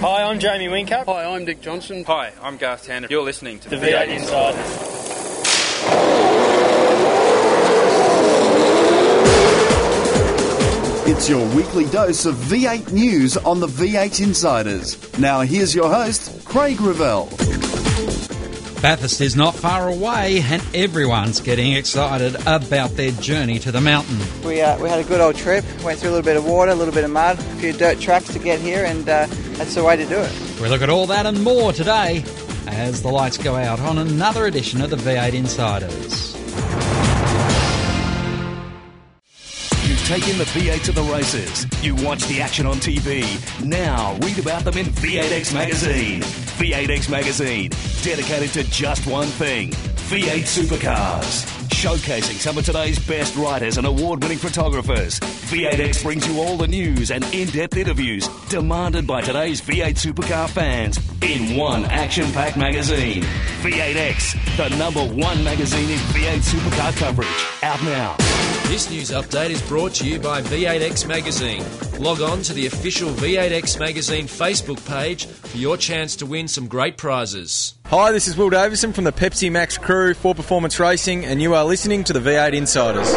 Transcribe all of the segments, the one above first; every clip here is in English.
Hi, I'm Jamie Whincup. Hi, I'm Dick Johnson. Hi, I'm Garth Tander. You're listening to The V8 Insiders. It's your weekly dose of V8 news on the V8 Insiders. Now, here's your host, Craig Revell. Bathurst is not far away, and everyone's getting excited about their journey to the mountain. We, uh, we had a good old trip, went through a little bit of water, a little bit of mud, a few dirt tracks to get here, and uh, that's the way to do it. We look at all that and more today as the lights go out on another edition of the V8 Insiders. You've taken the V8 to the races. You watch the action on TV. Now read about them in V8X Magazine. V8X Magazine, dedicated to just one thing V8 supercars. Showcasing some of today's best writers and award winning photographers. V8X brings you all the news and in depth interviews demanded by today's V8 supercar fans in one action packed magazine. V8X, the number one magazine in V8 supercar coverage. Out now. This news update is brought to you by V8X Magazine. Log on to the official V8X Magazine Facebook page for your chance to win some great prizes. Hi, this is Will Davison from the Pepsi Max crew for Performance Racing, and you are listening to the V8 Insiders.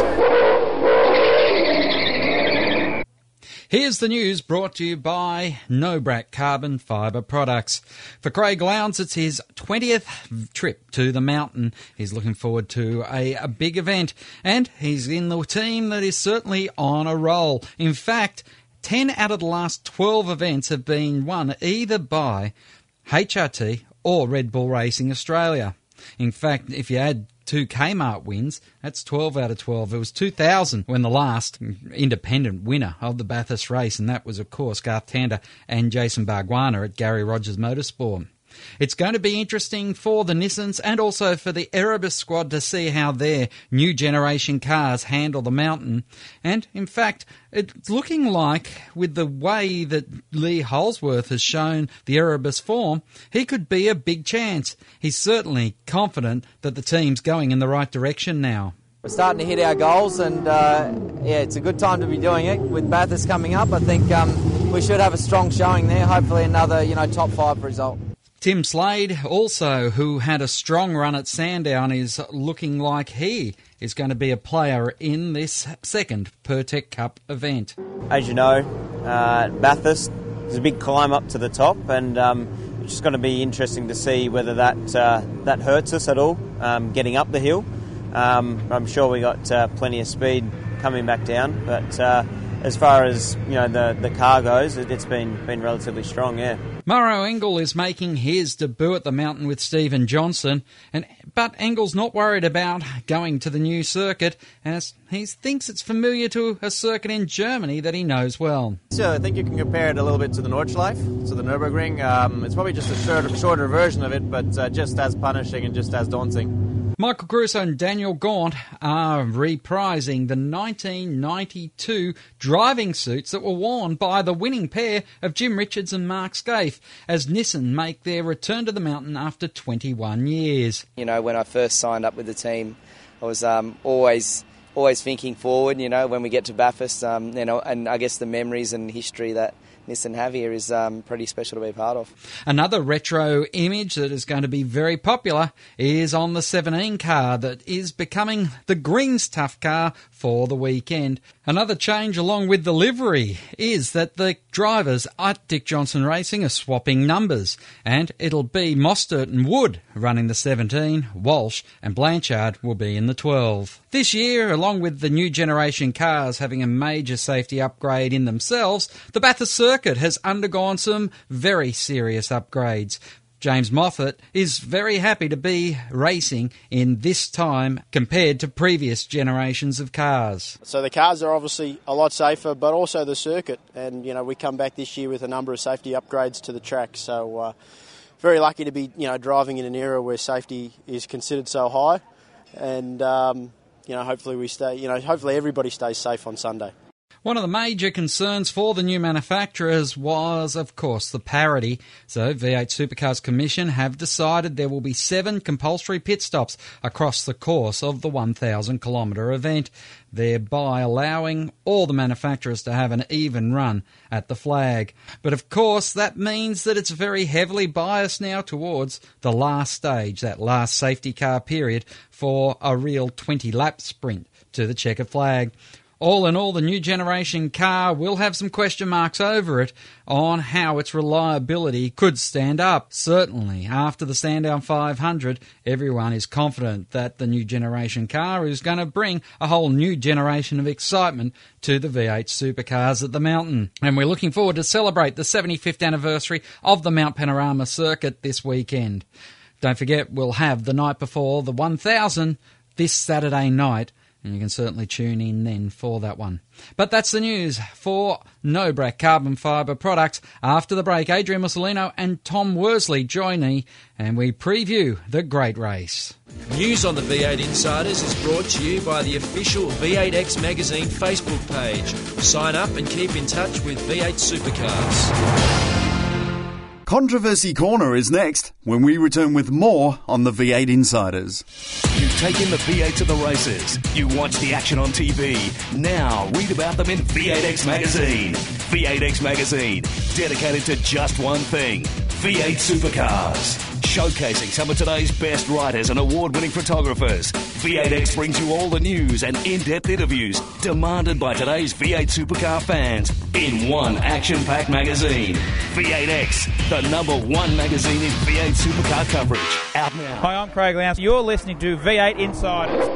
Here's the news brought to you by Nobrac Carbon Fibre Products. For Craig Lowndes, it's his 20th trip to the mountain. He's looking forward to a, a big event, and he's in the team that is certainly on a roll. In fact, 10 out of the last 12 events have been won either by HRT or Red Bull Racing Australia. In fact, if you add two Kmart wins, that's 12 out of 12. It was 2000 when the last independent winner of the Bathurst race, and that was, of course, Garth Tander and Jason Bargwanna at Garry Rogers Motorsport. It's going to be interesting for the Nissans and also for the Erebus squad to see how their new generation cars handle the mountain. And in fact, it's looking like with the way that Lee Holdsworth has shown the Erebus form, he could be a big chance. He's certainly confident that the team's going in the right direction now. We're starting to hit our goals, and uh, yeah, it's a good time to be doing it. With Bathurst coming up, I think um, we should have a strong showing there. Hopefully, another you know top five result. Tim Slade, also, who had a strong run at Sandown, is looking like he is going to be a player in this second Pirtek Cup event. As you know, uh, Bathurst is a big climb up to the top, and um, it's just going to be interesting to see whether that uh, that hurts us at all um, getting up the hill. Um, I'm sure we got uh, plenty of speed coming back down, but uh, as far as you know the the car goes, it, has been been relatively strong. Yeah. Maro Engel is making his debut at the mountain with Steven Johnson, and but Engel's not worried about going to the new circuit, as he thinks it's familiar to a circuit in Germany that he knows well. So I think you can compare it a little bit to the Nordschleife, to the Nürburgring. Um, it's probably just a shorter, shorter version of it, but uh, just as punishing and just as daunting. Michael Caruso and Daniel Gaunt are reprising the 1992 driving suits that were worn by the winning pair of Jim Richards and Mark Skaife as Nissan make their return to the mountain after 21 years. You know, when I first signed up with the team, I was um, always always thinking forward. You know, when we get to Bathurst, um, you know, and I guess the memories and history that Nissan have here is um, pretty special to be part of. Another retro image that is going to be very popular is on the 17 car that is becoming the Greens Tuf car for the weekend. Another change along with the livery is that the drivers at Dick Johnson Racing are swapping numbers, and it'll be Mostert and Wood running the 17, Walsh and Blanchard will be in the 12. This year, along with the new generation cars having a major safety upgrade in themselves, the Bathurst circuit has undergone some very serious upgrades. James Moffat is very happy to be racing in this time compared to previous generations of cars. So the cars are obviously a lot safer, but also the circuit. And you know, we come back this year with a number of safety upgrades to the track. So uh, very lucky to be you know driving in an era where safety is considered so high, and um, you know hopefully we stay. You know hopefully everybody stays safe on Sunday. One of the major concerns for the new manufacturers was, of course, the parity. So, V8 Supercars Commission have decided there will be seven compulsory pit stops across the course of the 1,000 kilometre event, thereby allowing all the manufacturers to have an even run at the flag. But of course, that means that it's very heavily biased now towards the last stage, that last safety car period for a real 20 lap sprint to the checkered flag. All in all, the new generation car will have some question marks over it on how its reliability could stand up. Certainly, after the Sandown 500, everyone is confident that the new generation car is going to bring a whole new generation of excitement to the V8 supercars at the mountain. And we're looking forward to celebrate the 75th anniversary of the Mount Panorama circuit this weekend. Don't forget, we'll have the night before the 1000 this Saturday night and you can certainly tune in then for that one. But that's the news for Nobrac Carbon Fibre products. After the break, Adrian Mussolino and Tom Worsley join me and we preview the great race. News on the V8 Insiders is brought to you by the official V8X Magazine Facebook page. Sign up and keep in touch with V8 Supercars. Controversy Corner is next when we return with more on the V8 Insiders. You've taken the V8 to the races. You watch the action on TV. Now read about them in V8X Magazine. V8X Magazine, dedicated to just one thing V8 supercars. Showcasing some of today's best writers and award winning photographers. V8X brings you all the news and in depth interviews demanded by today's V8 supercar fans in one action packed magazine. V8X, the number one magazine in V8 supercar coverage. Out now. Hi, I'm Craig Lowndes. You're listening to V8 Insiders.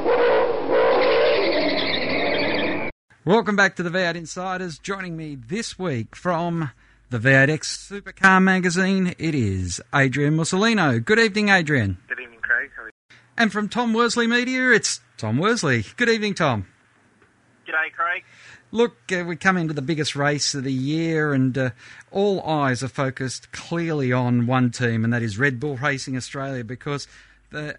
Welcome back to the V8 Insiders. Joining me this week from the V8X Supercar Magazine, it is Adrian Mussolino. Good evening, Adrian. Good evening, Craig. How are you? And from Tom Worsley Media, it's Tom Worsley. Good evening, Tom. G'day, Craig. Look, uh, we come into the biggest race of the year, and uh, all eyes are focused clearly on one team, and that is Red Bull Racing Australia, because the,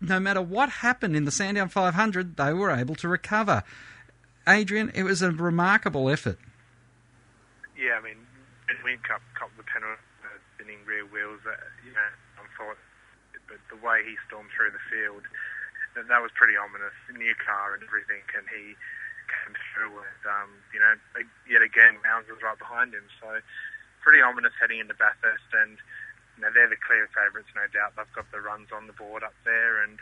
no matter what happened in the Sandown 500, they were able to recover. Adrian, it was a remarkable effort. Yeah, I mean, Whincup cop the penalty, uh, spinning rear wheels. Uh, you know, unfortunate, but the way he stormed through the field, that, that was pretty ominous. New car and everything, and he came through with, um, you know, yet again, Lowndes was right behind him. So pretty ominous heading into Bathurst, and you know, they're the clear favourites, no doubt. They've got the runs on the board up there, and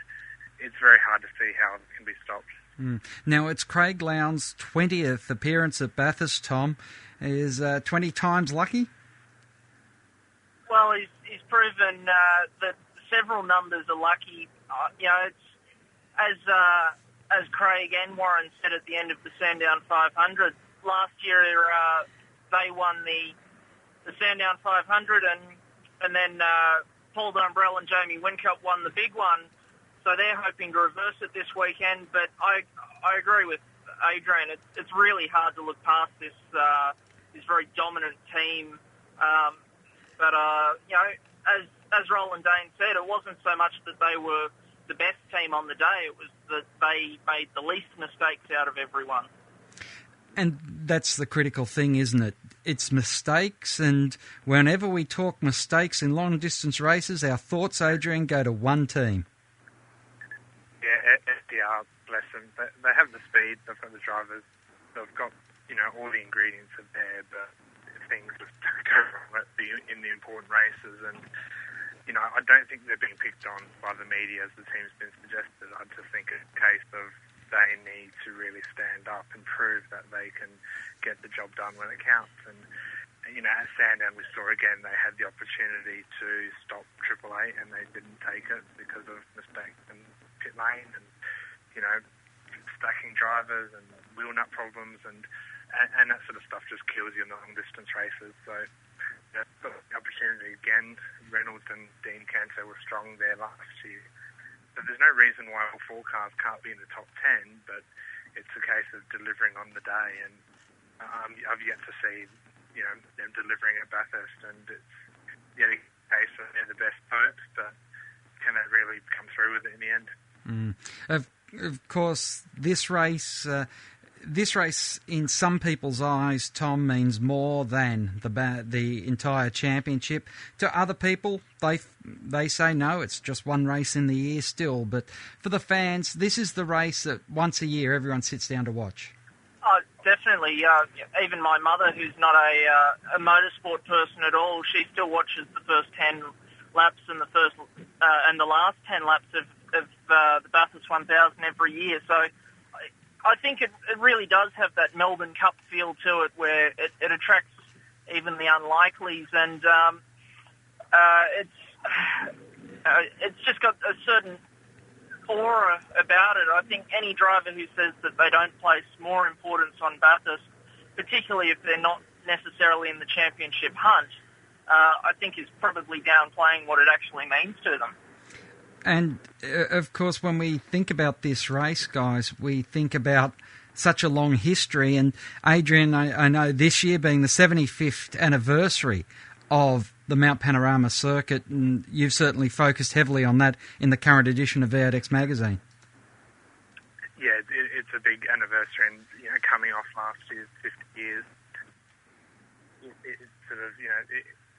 it's very hard to see how it can be stopped. Mm. Now, it's Craig Lowndes' 20th appearance at Bathurst, Tom is uh, 20 times lucky? Well, he's, he's proven uh, that several numbers are lucky. Uh, you know, it's as uh, as Craig and Warren said at the end of the Sandown 500 last year. Uh, they won the the Sandown 500, and and then uh, Paul Dumbrell and Jamie Whincup won the big one. So they're hoping to reverse it this weekend. But I I agree with Adrian. It's it's really hard to look past this. Uh, this very dominant team. Um, but uh, you know, as as Roland Dane said, it wasn't so much that they were the best team on the day; it was that they made the least mistakes out of everyone. And that's the critical thing, isn't it? It's mistakes, and whenever we talk mistakes in long distance races, our thoughts, Adrian, go to one team. Yeah, SDR, bless them. They, have the speed, they've got the drivers, they've got you know, all the ingredients are there, but things just go wrong in the important races. And, you know, I don't think they're being picked on by the media as the team's been suggested. I just think it's a case of they need to really stand up and prove that they can get the job done when it counts. And, you know, at Sandown we saw again they had the opportunity to stop Triple Eight and they didn't take it because of mistakes in pit lane and, you know, stacking drivers and wheel nut problems and and, and that sort of stuff just kills you in the long distance races. So yeah, the opportunity again. Reynolds and Dean Canto were strong there last year. So there's no reason why all four cars can't be in the top ten, but it's a case of delivering on the day. And um, I've yet to see, you know, them delivering at Bathurst, and it's yet a case of they're the best hopes, but can they really come through with it in the end? Mm. Of, of course, this race. Uh, this race, in some people's eyes, Tom means more than the the entire championship. To other people, they they say no, it's just one race in the year still. But for the fans, this is the race that once a year everyone sits down to watch. Oh, definitely. Uh, even my mother, who's not a, uh, a motorsport person at all, she still watches the first ten laps and the first uh, and the last ten laps of, of uh, the Bathurst 1000 every year. So I, think it, it really does have that Melbourne Cup feel to it, where it, it attracts even the unlikelies, and um, uh, it's uh, it's just got a certain aura about it. I think any driver who says that they don't place more importance on Bathurst, particularly if they're not necessarily in the championship hunt, uh, I think is probably downplaying what it actually means to them. And uh, of course, when we think about this race, guys, we think about such a long history. And Adrian, I, I know this year being the 75th anniversary of the Mount Panorama circuit, and you've certainly focused heavily on that in the current edition of V8X magazine. Yeah, it's a big anniversary, and you know, coming off last year's 50 years, it, sort of you know.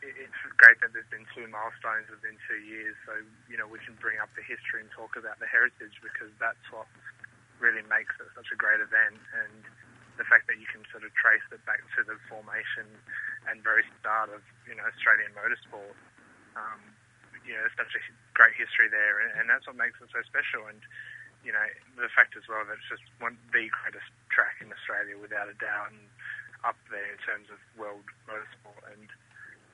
It's great that there's been two milestones within two years, so you know we can bring up the history and talk about the heritage because that's what really makes it such a great event. And the fact that you can sort of trace it back to the formation and very start of you know Australian motorsport, um, you know, there's such a great history there, and, and that's what makes it so special. And you know, the fact as well that it's just one the greatest track in Australia without a doubt, and up there in terms of world motorsport and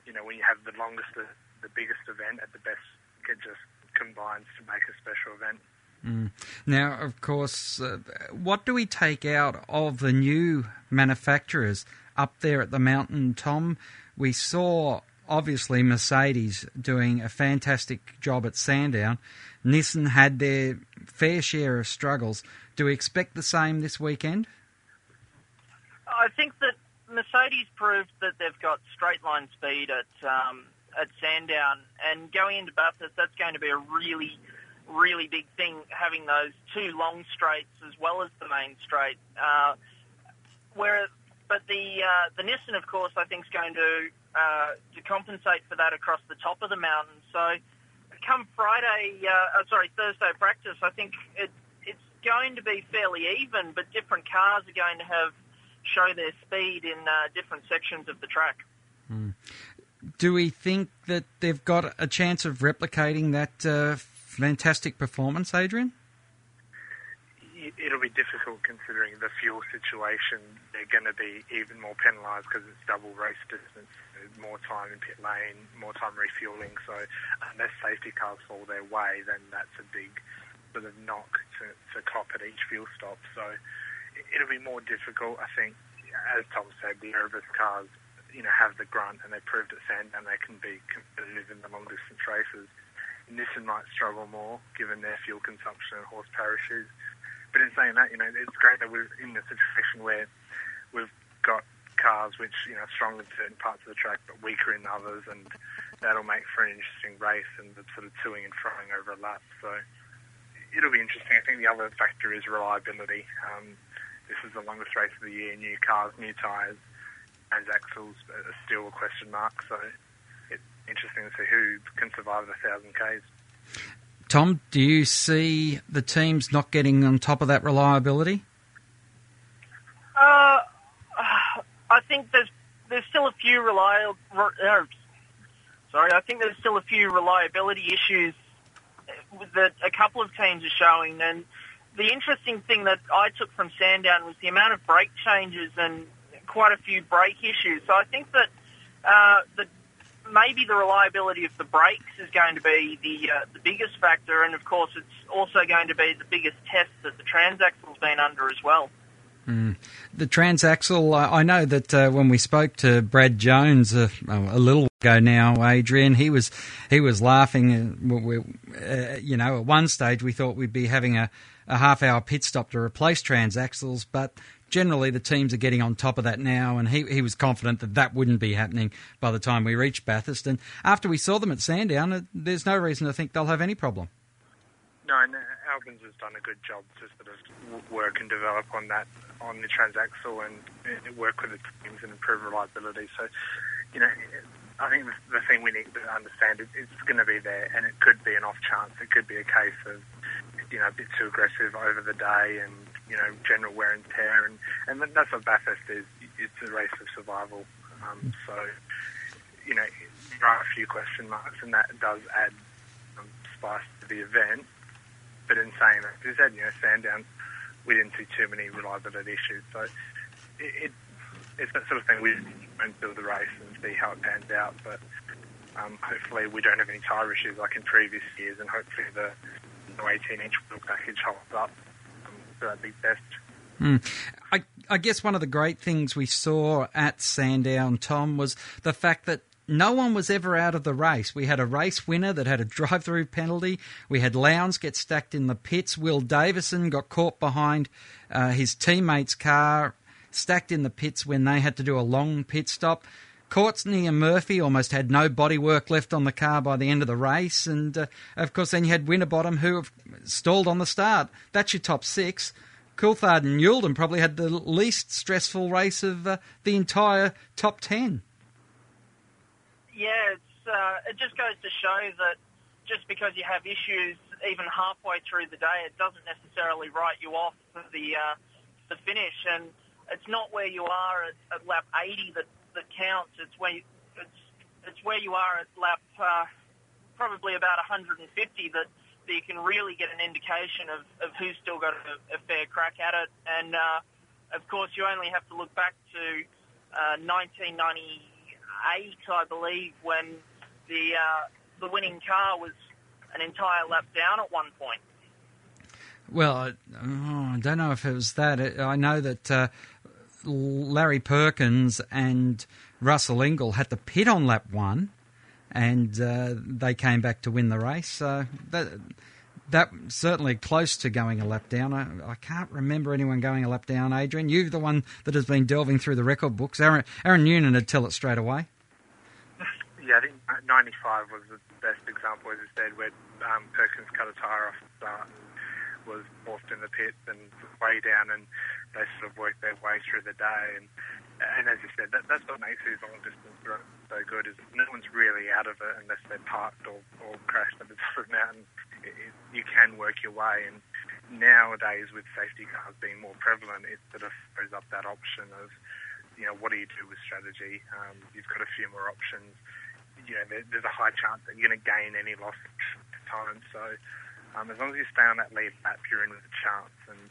you know, when you have the longest, the, the biggest event at the best, it just combines to make a special event. Mm. Now, of course, uh, what do we take out of the new manufacturers up there at the mountain, Tom? We saw obviously Mercedes doing a fantastic job at Sandown. Nissan had their fair share of struggles. Do we expect the same this weekend? I think that Mercedes proved that they've got straight line speed at um, at Sandown, and going into Bathurst, that's going to be a really, really big thing. Having those two long straights as well as the main straight. Uh, where, but the uh, the Nissan, of course, I think is going to uh, to compensate for that across the top of the mountain. So, come Friday, uh, sorry Thursday practice, I think it it's going to be fairly even, but different cars are going to have show their speed in uh, different sections of the track. Mm. Do we think that they've got a chance of replicating that uh, fantastic performance, Adrian? It'll be difficult considering the fuel situation. They're going to be even more penalised because it's double race distance, more time in pit lane, more time refueling. So unless safety cars fall their way, then that's a big sort of knock to, to cop at each fuel stop. So it'll be more difficult. I think, as Tom said, the Erebus cars, you know, have the grunt, and they proved it at Sandown they can be competitive in the long distance races. Nissan might struggle more given their fuel consumption and horsepower issues. But in saying that, you know, it's great that we're in a situation where we've got cars which, you know, are strong in certain parts of the track but weaker in others, and that'll make for an interesting race and the sort of toing and froing over a lap. So it'll be interesting. I think the other factor is reliability. Um, this is the longest race of the year. New cars, new tyres, and axles are still a question mark. So it's interesting to see who can survive the thousand k's. Tom, do you see the teams not getting on top of that reliability? Uh, I think there's there's still a few reliable. Uh, sorry, I think there's still a few reliability issues that a couple of teams are showing, and the interesting thing that I took from Sandown was the amount of brake changes and quite a few brake issues. So I think that uh, the maybe the reliability of the brakes is going to be the uh, the biggest factor, and of course it's also going to be the biggest test that the transaxle's been under as well. Mm. The transaxle, uh, I know that uh, when we spoke to Brad Jones uh, a little ago now, Adrian, he was he was laughing. We, uh, you know, at one stage we thought we'd be having a, a half hour pit stop to replace transaxles, but generally the teams are getting on top of that now, and he, he was confident that that wouldn't be happening by the time we reached Bathurst. And after we saw them at Sandown, uh, there's no reason to think they'll have any problem. No, and Albans has done a good job to sort of work and develop on that on the transaxle and uh, work with the teams and improve reliability. So, you know, I think the, thing we need to understand is it's going to be there, and it could be an off chance. It could be a case of you know a bit too aggressive over the day and you know general wear and tear, and and that's what Bathurst is. It's a race of survival. Um, so, you know, there are a few question marks, and that does add um, spice to the event. But in saying that, as said, you know, Sandown, we didn't see too many reliability issues. So it, it it's that sort of thing we won't build the race and see how it pans out. But um, hopefully we don't have any tyre issues like in previous years, and hopefully the 18-inch wheel package holds up um, for that big test. Mm. I, I guess one of the great things we saw at Sandown, Tom, was the fact that no one was ever out of the race. We had a race winner that had a drive through penalty. We had Lowndes get stacked in the pits. Will Davison got caught behind uh, his teammate's car, stacked in the pits when they had to do a long pit stop. Courtney and Murphy almost had no bodywork left on the car by the end of the race. And uh, of course, then you had Winterbottom who stalled on the start. That's your top six. Coulthard and Youlden probably had the least stressful race of uh, the entire top ten. Yeah, it's, uh, it just goes to show that just because you have issues even halfway through the day, it doesn't necessarily write you off for the uh, the finish. And it's not where you are at, at lap 80 that, that counts. It's where you, it's it's where you are at lap uh, probably about 150 that that you can really get an indication of, of who's still got a, a fair crack at it. And uh, of course, you only have to look back to uh, 1998, I believe, when the uh, the winning car was an entire lap down at one point. Well, I, oh, I don't know if it was that. I know that uh, Larry Perkins and Russell Ingall had to pit on lap one, and uh, they came back to win the race. So that that certainly close to going a lap down. I, I, can't remember anyone going a lap down. Adrian, you're the one that has been delving through the record books. Aaron, Aaron Noonan would tell it straight away. Yeah, I think 95 was the best example, as you said, where um, Perkins cut a tyre off the start was forced in the pits and way down, and they sort of worked their way through the day. And and as you said, that, that's what makes these long distance so good is no one's really out of it unless they're parked or, or crashed at the top of the mountain. It, it, you can work your way, and nowadays with safety cars being more prevalent, it sort of throws up that option of, you know, what do you do with strategy? Um, you've got a few more options. You know, there, there's a high chance that you're going to gain any lost time. So um, as long as you stay on that lead lap, you're in with a chance. And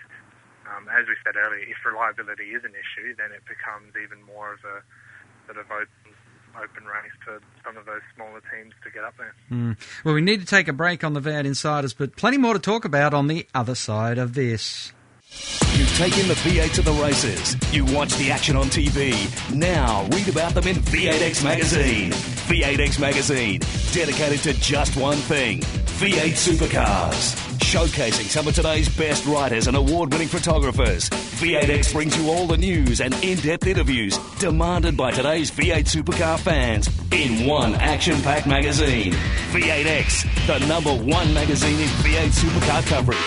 um, as we said earlier, if reliability is an issue, then it becomes even more of a sort of open open race for some of those smaller teams to get up there. Mm. Well, we need to take a break on the V8 Insiders, but plenty more to talk about on the other side of this. You've taken the V8 to the races. You watch the action on TV. Now read about them in V8X Magazine. V8X Magazine, dedicated to just one thing V8 supercars showcasing some of today's best writers and award winning photographers. V8X brings you all the news and in depth interviews demanded by today's V8 supercar fans in one action packed magazine. V8X, the number one magazine in V8 supercar coverage.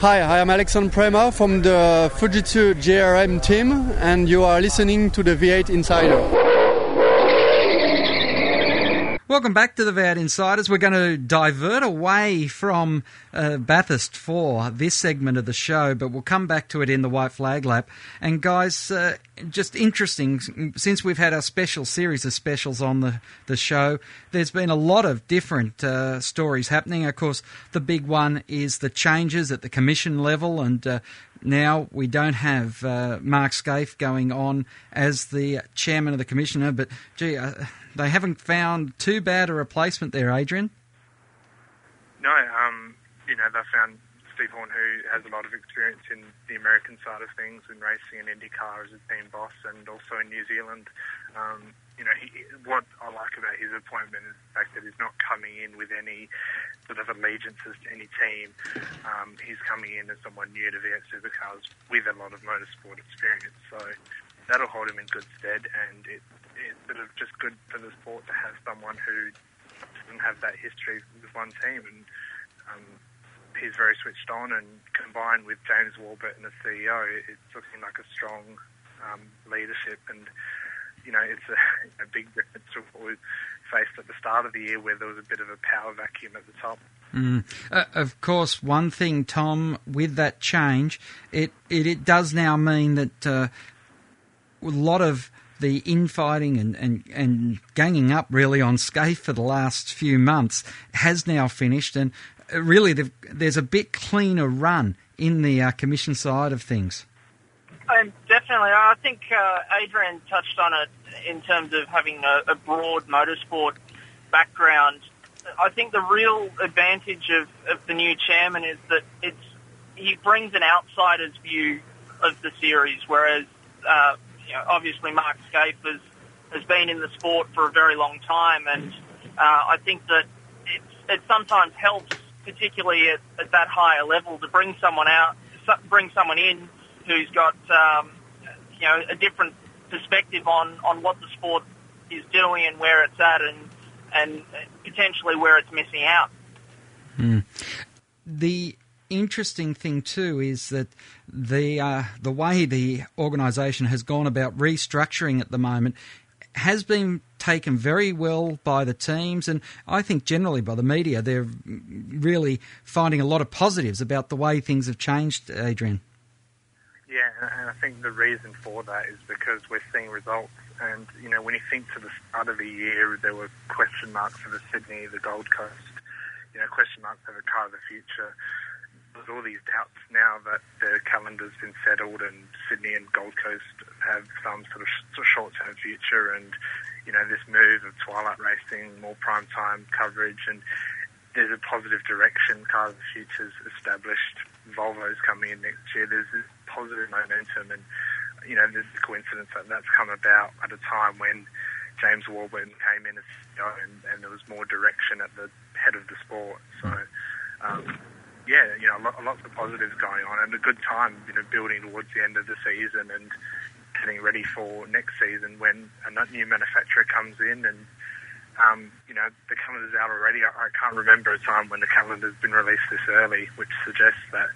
Hi, I am Alexandre Prémat from the Fujitsu JRM team, and you are listening to the V8 Insider. Welcome back to the V8 Insiders. We're going to divert away from uh, Bathurst for this segment of the show, but we'll come back to it in the White Flag Lap. And guys, uh, just interesting, since we've had our special series of specials on the, the show, there's been a lot of different uh, stories happening. Of course, the big one is the changes at the commission level, and uh, now we don't have uh, Mark Skaife going on as the chairman of the commissioner, but gee, uh, they haven't found too bad a replacement there, Adrian. No, um, you know, they found Who has a lot of experience in the American side of things, in racing and IndyCar as a team boss, and also in New Zealand. Um, you know, he, what I like about his appointment is the fact that he's not coming in with any sort of allegiances to any team. Um, he's coming in as someone new to V8 Supercars with a lot of motorsport experience. So that'll hold him in good stead, and it, it's sort of just good for the sport to have someone who doesn't have that history with one team. And um, he's very switched on, and combined with James Warburton, the CEO, it's looking like a strong um, leadership. And you know, it's a, a big difference to what we faced at the start of the year, where there was a bit of a power vacuum at the top. Mm. Uh, of course, one thing, Tom, with that change, it it, it does now mean that uh, a lot of the infighting and, and, and ganging up really on Skaife for the last few months has now finished, and really there's a bit cleaner run in the uh, commission side of things. Um, definitely. I think uh, Adrian touched on it in terms of having a, a broad motorsport background. I think the real advantage of, of the new chairman is that it's he brings an outsider's view of the series, whereas uh, you know, obviously Mark Skaife has, has been in the sport for a very long time, and uh, I think that it's, it sometimes helps, particularly at, at that higher level, to bring someone out, bring someone in who's got um, you know a different perspective on, on what the sport is doing and where it's at, and and potentially where it's missing out. Mm. The interesting thing too is that the uh, the way the organisation has gone about restructuring at the moment has been taken very well by the teams, and I think generally by the media. They're really finding a lot of positives about the way things have changed, Adrian. Yeah, and I think the reason for that is because we're seeing results. And, you know, when you think to the start of the year, there were question marks for the Sydney, the Gold Coast, you know, question marks over car of the future. There's all these doubts now that the calendar's been settled and Sydney and Gold Coast have some sort of short-term future and, you know, this move of twilight racing, more prime time coverage and there's a positive direction. Car of the Future's established. Volvo's coming in next year. There's this positive momentum, and you know, there's a coincidence that that's come about at a time when James Warburton came in as CEO, and, and there was more direction at the head of the sport. So, um, yeah, you know, lots of positives going on, and a good time, you know, building towards the end of the season and getting ready for next season when a new manufacturer comes in and um, you know, the calendar's out already. I, I, can't remember a time when the calendar's been released this early, which suggests that,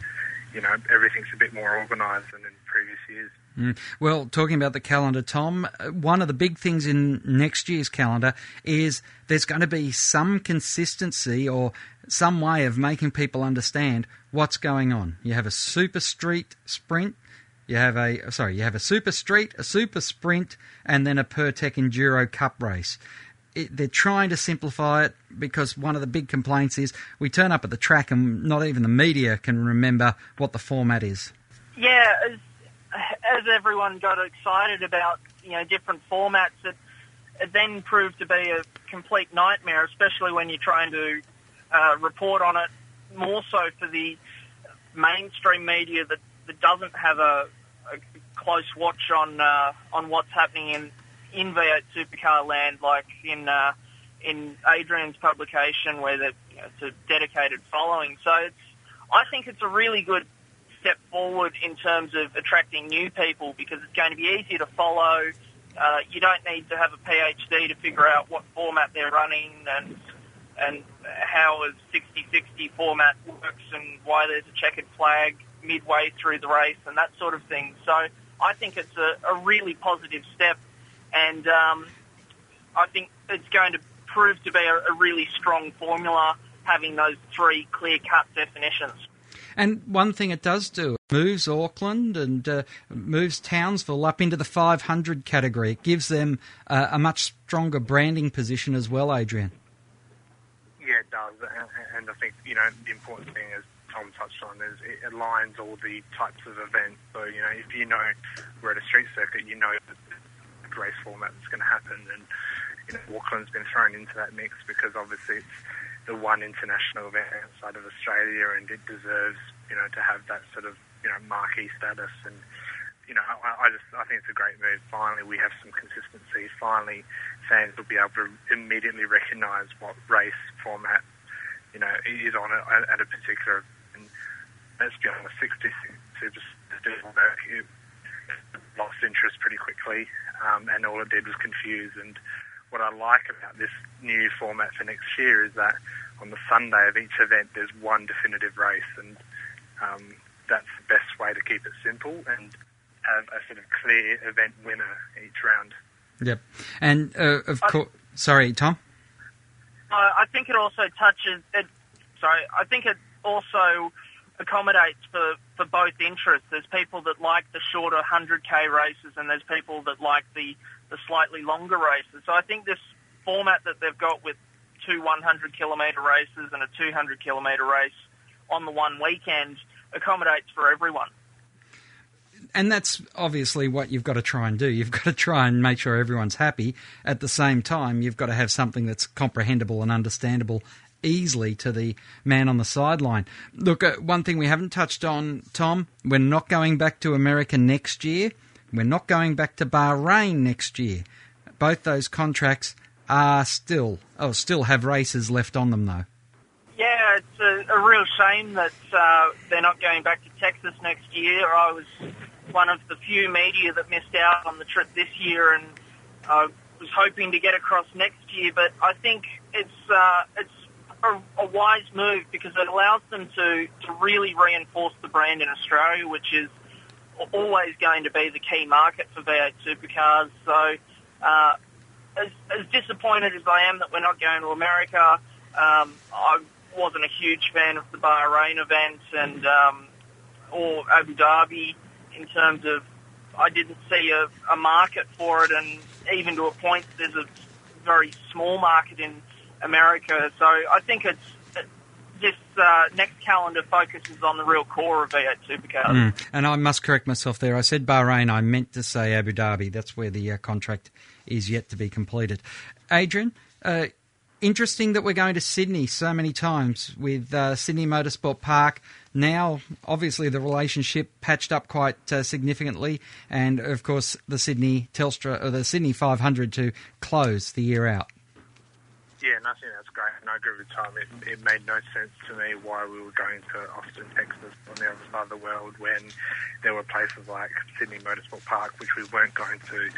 you know, everything's a bit more organised than in previous years. Mm. Well, talking about the calendar, Tom, uh, one of the big things in next year's calendar is there's going to be some consistency or some way of making people understand what's going on. You have a super street sprint, you have a sorry, you have a super street, a super sprint, and then a Pirtek Enduro Cup race it, they're trying to simplify it because one of the big complaints is we turn up at the track and not even the media can remember what the format is. Yeah, as, as everyone got excited about you know different formats, it, it then proved to be a complete nightmare, especially when you're trying to uh, report on it. More so for the mainstream media that, that doesn't have a, a close watch on uh, on what's happening in in V8 supercar land, like in uh, in Adrian's publication, where you know, it's a dedicated following. So it's, I think it's a really good step forward in terms of attracting new people because it's going to be easier to follow. Uh, you don't need to have a PhD to figure out what format they're running and and how a 60-60 format works and why there's a checkered flag midway through the race and that sort of thing. So I think it's a, a really positive step and um, I think it's going to prove to be a, a really strong formula having those three clear-cut definitions. And one thing it does do, it moves Auckland and uh, moves Townsville up into the 500 category. It gives them uh, a much stronger branding position as well, Adrian. Yeah, it does. And I think, you know, the important thing, as Tom touched on, is it aligns all the types of events. So, you know, if you know we're at a street circuit, you know that race format that's going to happen. And you know, Auckland's been thrown into that mix because obviously it's the one international event outside of Australia, and it deserves you know to have that sort of you know marquee status. And you know, I, I just I think it's a great move. Finally, we have some consistency. Finally, fans will be able to immediately recognise what race format you know is on it at a particular. And let's be honest, 60 super lost interest pretty quickly um, and all it did was confuse. And what I like about this new format for next year is that on the Sunday of each event, there's one definitive race, and um, that's the best way to keep it simple and have a sort of clear event winner each round. Yep. And uh, of course, sorry, Tom. Uh, I think it also touches. It, sorry, I think it also accommodates for, for both interests. There's people that like the shorter 100k races, and there's people that like the the slightly longer races. So I think this format that they've got with two 100 kilometre races and a 200 kilometre race on the one weekend accommodates for everyone. And that's obviously what you've got to try and do. You've got to try and make sure everyone's happy. At the same time, you've got to have something that's comprehensible and understandable easily to the man on the sideline. Look, uh, one thing we haven't touched on, Tom, we're not going back to America next year. We're not going back to Bahrain next year. Both those contracts are still, oh, still have races left on them though. Yeah, it's a, a real shame that uh, they're not going back to Texas next year. I was one of the few media that missed out on the trip this year, and I was hoping to get across next year. But I think it's uh, it's a, a wise move because it allows them to to really reinforce the brand in Australia, which is always going to be the key market for V8 supercars. So, uh, as, as disappointed as I am that we're not going to America, um, I wasn't a huge fan of the Bahrain event and um, or Abu Dhabi in terms of I didn't see a, a market for it, and even to a point, there's a very small market in America. So I think it's this uh, next calendar focuses on the real core of V8 supercars. Mm. And I must correct myself there. I said Bahrain. I meant to say Abu Dhabi. That's where the uh, contract is yet to be completed. Adrian, uh, interesting that we're going to Sydney so many times with uh, Sydney Motorsport Park. Now, obviously, the relationship patched up quite uh, significantly, and of course, the Sydney Telstra or the Sydney 500 to close the year out. Yeah, think that's great. And I agree with Tom. It, it made no sense to me why we were going to Austin, Texas, on the other side of the world, when there were places like Sydney Motorsport Park, which we weren't going to,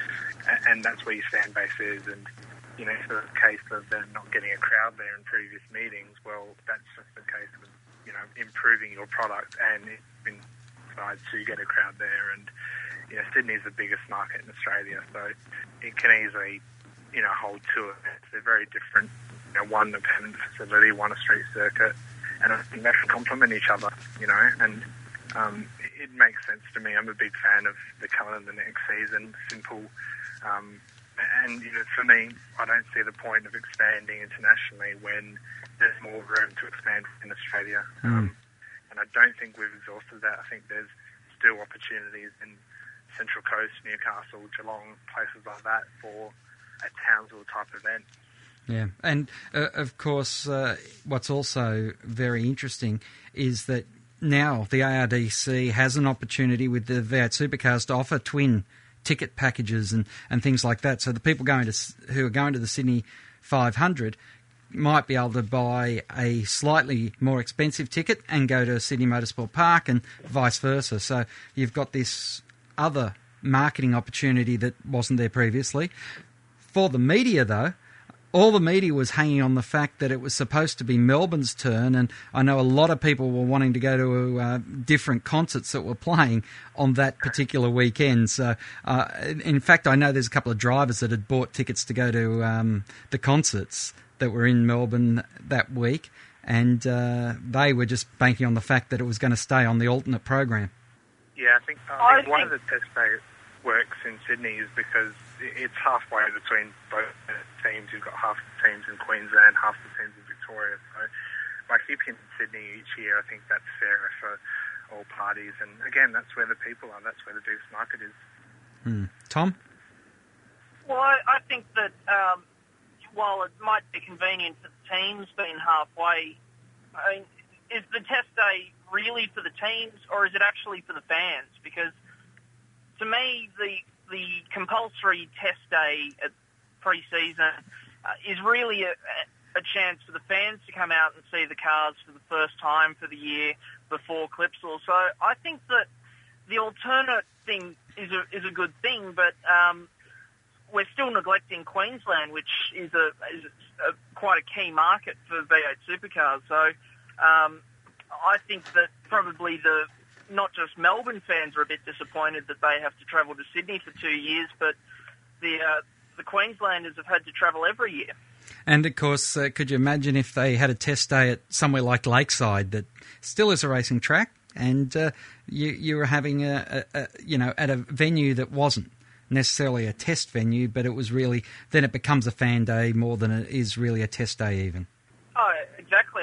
and that's where your fan base is. And you know, for the case of them not getting a crowd there in previous meetings, well, that's just the case of you know improving your product and in side to get a crowd there. And you know, Sydney's the biggest market in Australia, so it can easily you know hold two events. They're very different. You know, one a permanent facility, one a street circuit, and I think they can complement each other. You know, and um, it makes sense to me. I'm a big fan of the colour in the next season, simple. Um, and you know, for me, I don't see the point of expanding internationally when there's more room to expand in Australia. Um, and I don't think we've exhausted that. I think there's still opportunities in Central Coast, Newcastle, Geelong, places like that for a Townsville type event. Yeah, and uh, of course, uh, what's also very interesting is that now the ARDC has an opportunity with the V8 supercars to offer twin ticket packages and, and things like that. So the people going to who are going to the Sydney 500 might be able to buy a slightly more expensive ticket and go to Sydney Motorsport Park and vice versa. So you've got this other marketing opportunity that wasn't there previously. For the media, though, all the media was hanging on the fact that it was supposed to be Melbourne's turn, and I know a lot of people were wanting to go to uh, different concerts that were playing on that particular weekend. So, uh, in fact, I know there's a couple of drivers that had bought tickets to go to um, the concerts that were in Melbourne that week, and uh, they were just banking on the fact that it was going to stay on the alternate program. Yeah, I think, I think one of the test day works in Sydney is because it's halfway between both teams. You've got half the teams in Queensland, half the teams in Victoria. So by keeping it in Sydney each year, I think that's fairer for all parties. And again, that's where the people are. That's where the biggest market is. Hmm. Tom? Well, I, I think that um, while it might be convenient for the teams being halfway, I mean, is the test day really for the teams or is it actually for the fans? Because to me, the the compulsory test day at pre-season uh, is really a, a chance for the fans to come out and see the cars for the first time for the year before Clipsal. So I think that the alternate thing is a, is a good thing, but um, we're still neglecting Queensland, which is a, is a quite a key market for V8 supercars. So um, I think that probably the not just Melbourne fans are a bit disappointed that they have to travel to Sydney for two years, but the uh, the Queenslanders have had to travel every year. And of course, uh, could you imagine if they had a test day at somewhere like Lakeside that still is a racing track, and uh, you you were having a, a, a you know at a venue that wasn't necessarily a test venue, but it was really then it becomes a fan day more than it is really a test day even.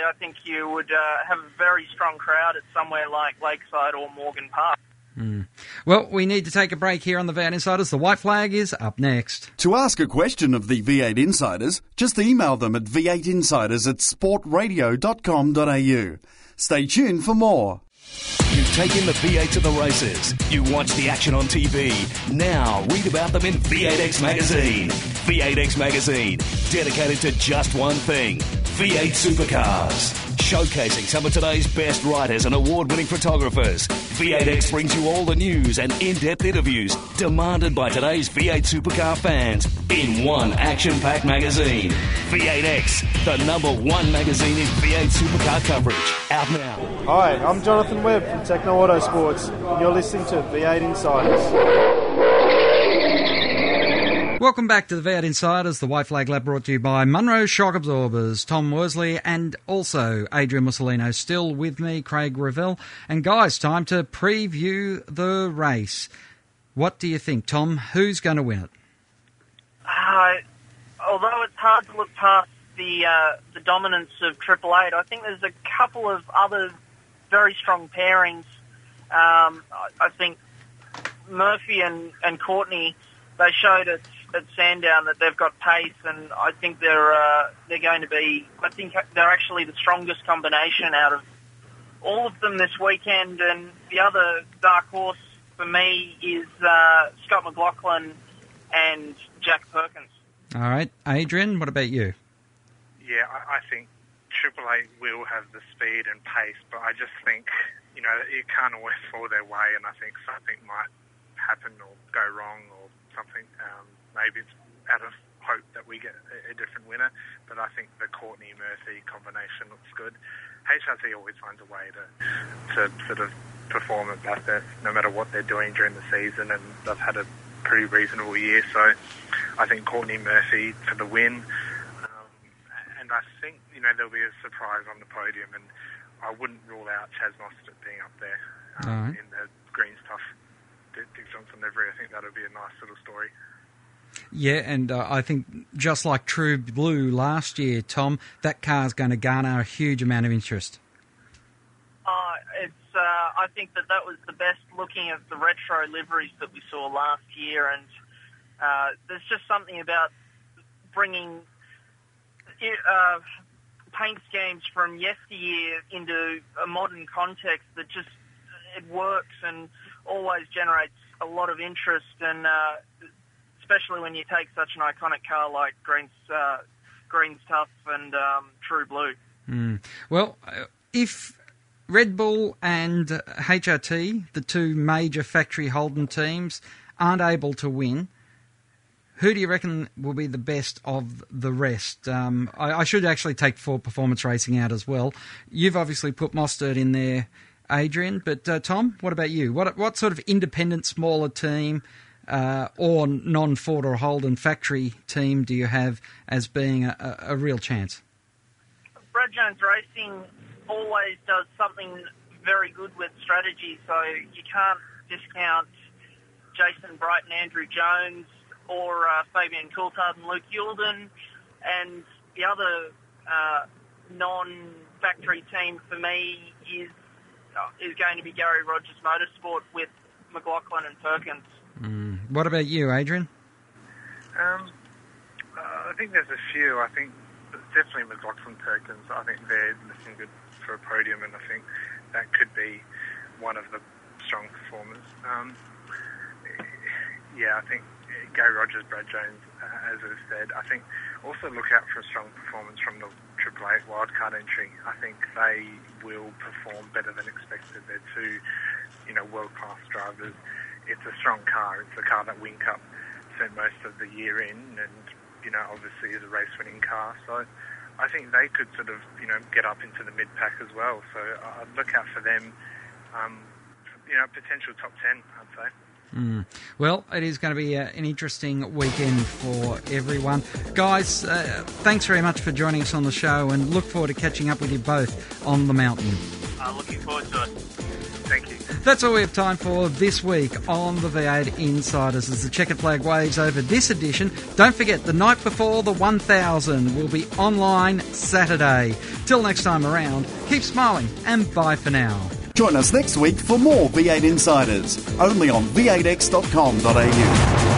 Exactly. I think you would uh, have a very strong crowd at somewhere like Lakeside or Morgan Park. Mm. Well, we need to take a break here on the V8 Insiders. The white flag is up next. To ask a question of the V8 Insiders, just email them at v8insiders at sportradio.com.au. Stay tuned for more. You've taken the V8 to the races. You watch the action on TV. Now read about them in V8X Magazine. V8X Magazine, dedicated to just one thing V8 supercars. Showcasing some of today's best writers and award winning photographers. V8X brings you all the news and in depth interviews demanded by today's V8 supercar fans in one action packed magazine. V8X, the number one magazine in V8 supercar coverage. Out now. Hi, I'm Jonathan Webb from Tekno Autosports, and you're listening to V8 Insiders. Welcome back to the V8 Insiders, the White Flag Lab brought to you by Monroe Shock Absorbers, Tom Worsley, and also Adrian Mussolino still with me, Craig Revell. And guys, time to preview the race. What do you think, Tom? Who's going to win it? Uh, although it's hard to look past the uh, the dominance of Triple Eight, I think there's a couple of other very strong pairings. Um, I, I think Murphy and, and Courtney, they showed at, at Sandown that they've got pace, and I think they're uh, they're going to be. I think they're actually the strongest combination out of all of them this weekend. And the other dark horse for me is uh, Scott McLaughlin and Jack Perkins. All right, Adrian, what about you? Yeah, I, I think Triple Eight will have the speed and pace, but I just think you know it can't always fall their way, and I think something might happen or go wrong or something. Um, maybe it's out of hope that we get a, a different winner, but I think the Courtney Murphy combination looks good. HRT always finds a way to to sort of perform at Bathurst, no matter what they're doing during the season, and they've had a pretty reasonable year. So I think Courtney Murphy for the win. Um, and I think, you know, there'll be a surprise on the podium, and I wouldn't rule out Chaz Mostert being up there um, right. in the green stuff. Dick Johnson livery. I think that'll be a nice little story. Yeah, and uh, I think just like True Blue last year, Tom, that car is going to garner a huge amount of interest. Uh, it's. Uh, I think that that was the best looking of the retro liveries that we saw last year, and uh, there's just something about bringing uh, paint schemes from yesteryear into a modern context that just it works and always generates a lot of interest, and uh, especially when you take such an iconic car like Green's uh, Greens Tuf and um, True Blue. Mm. Well, uh, if Red Bull and uh, HRT, the two major factory Holden teams, aren't able to win, who do you reckon will be the best of the rest? Um, I, I, should actually take Ford Performance Racing out as well. You've obviously put Mostert in there, Adrian, but uh, Tom, what about you? What what sort of independent, smaller team uh, or non-Ford or Holden factory team do you have as being a, a, real chance? Brad Jones Racing always does something very good with strategy, so you can't discount Jason Bright and Andrew Jones or uh, Fabian Coulthard and Luke Youlden. And the other uh, non-factory team for me is uh, is going to be Garry Rogers Motorsport with McLaughlin and Perkins. Mm. What about you, Adrian? Um, uh, I think there's a few. I think definitely McLaughlin Perkins. I think they're looking good for a podium, and I think that could be one of the strong performers. Um, yeah, I think Garry Rogers, Brad Jones, uh, as I've said. I think also look out for a strong performance from the Triple Eight wildcard entry. I think they will perform better than expected. They're two, you know, world class drivers. It's a strong car. It's a car that Whincup spent most of the year in, and you know, obviously is a race winning car. So I think they could sort of, you know, get up into the mid pack as well. So I'd look out for them. Um, you know, potential top ten, I'd say. Mm. Well, it is going to be uh, an interesting weekend for everyone. Guys, uh, thanks very much for joining us on the show and look forward to catching up with you both on the mountain. Uh, looking forward to it. Thank you. That's all we have time for this week on the V8 Insiders. As the checkered flag waves over this edition, don't forget the night before the 1000 will be online Saturday. Till next time around, keep smiling and bye for now. Join us next week for more V8 Insiders, only on v8x.com.au.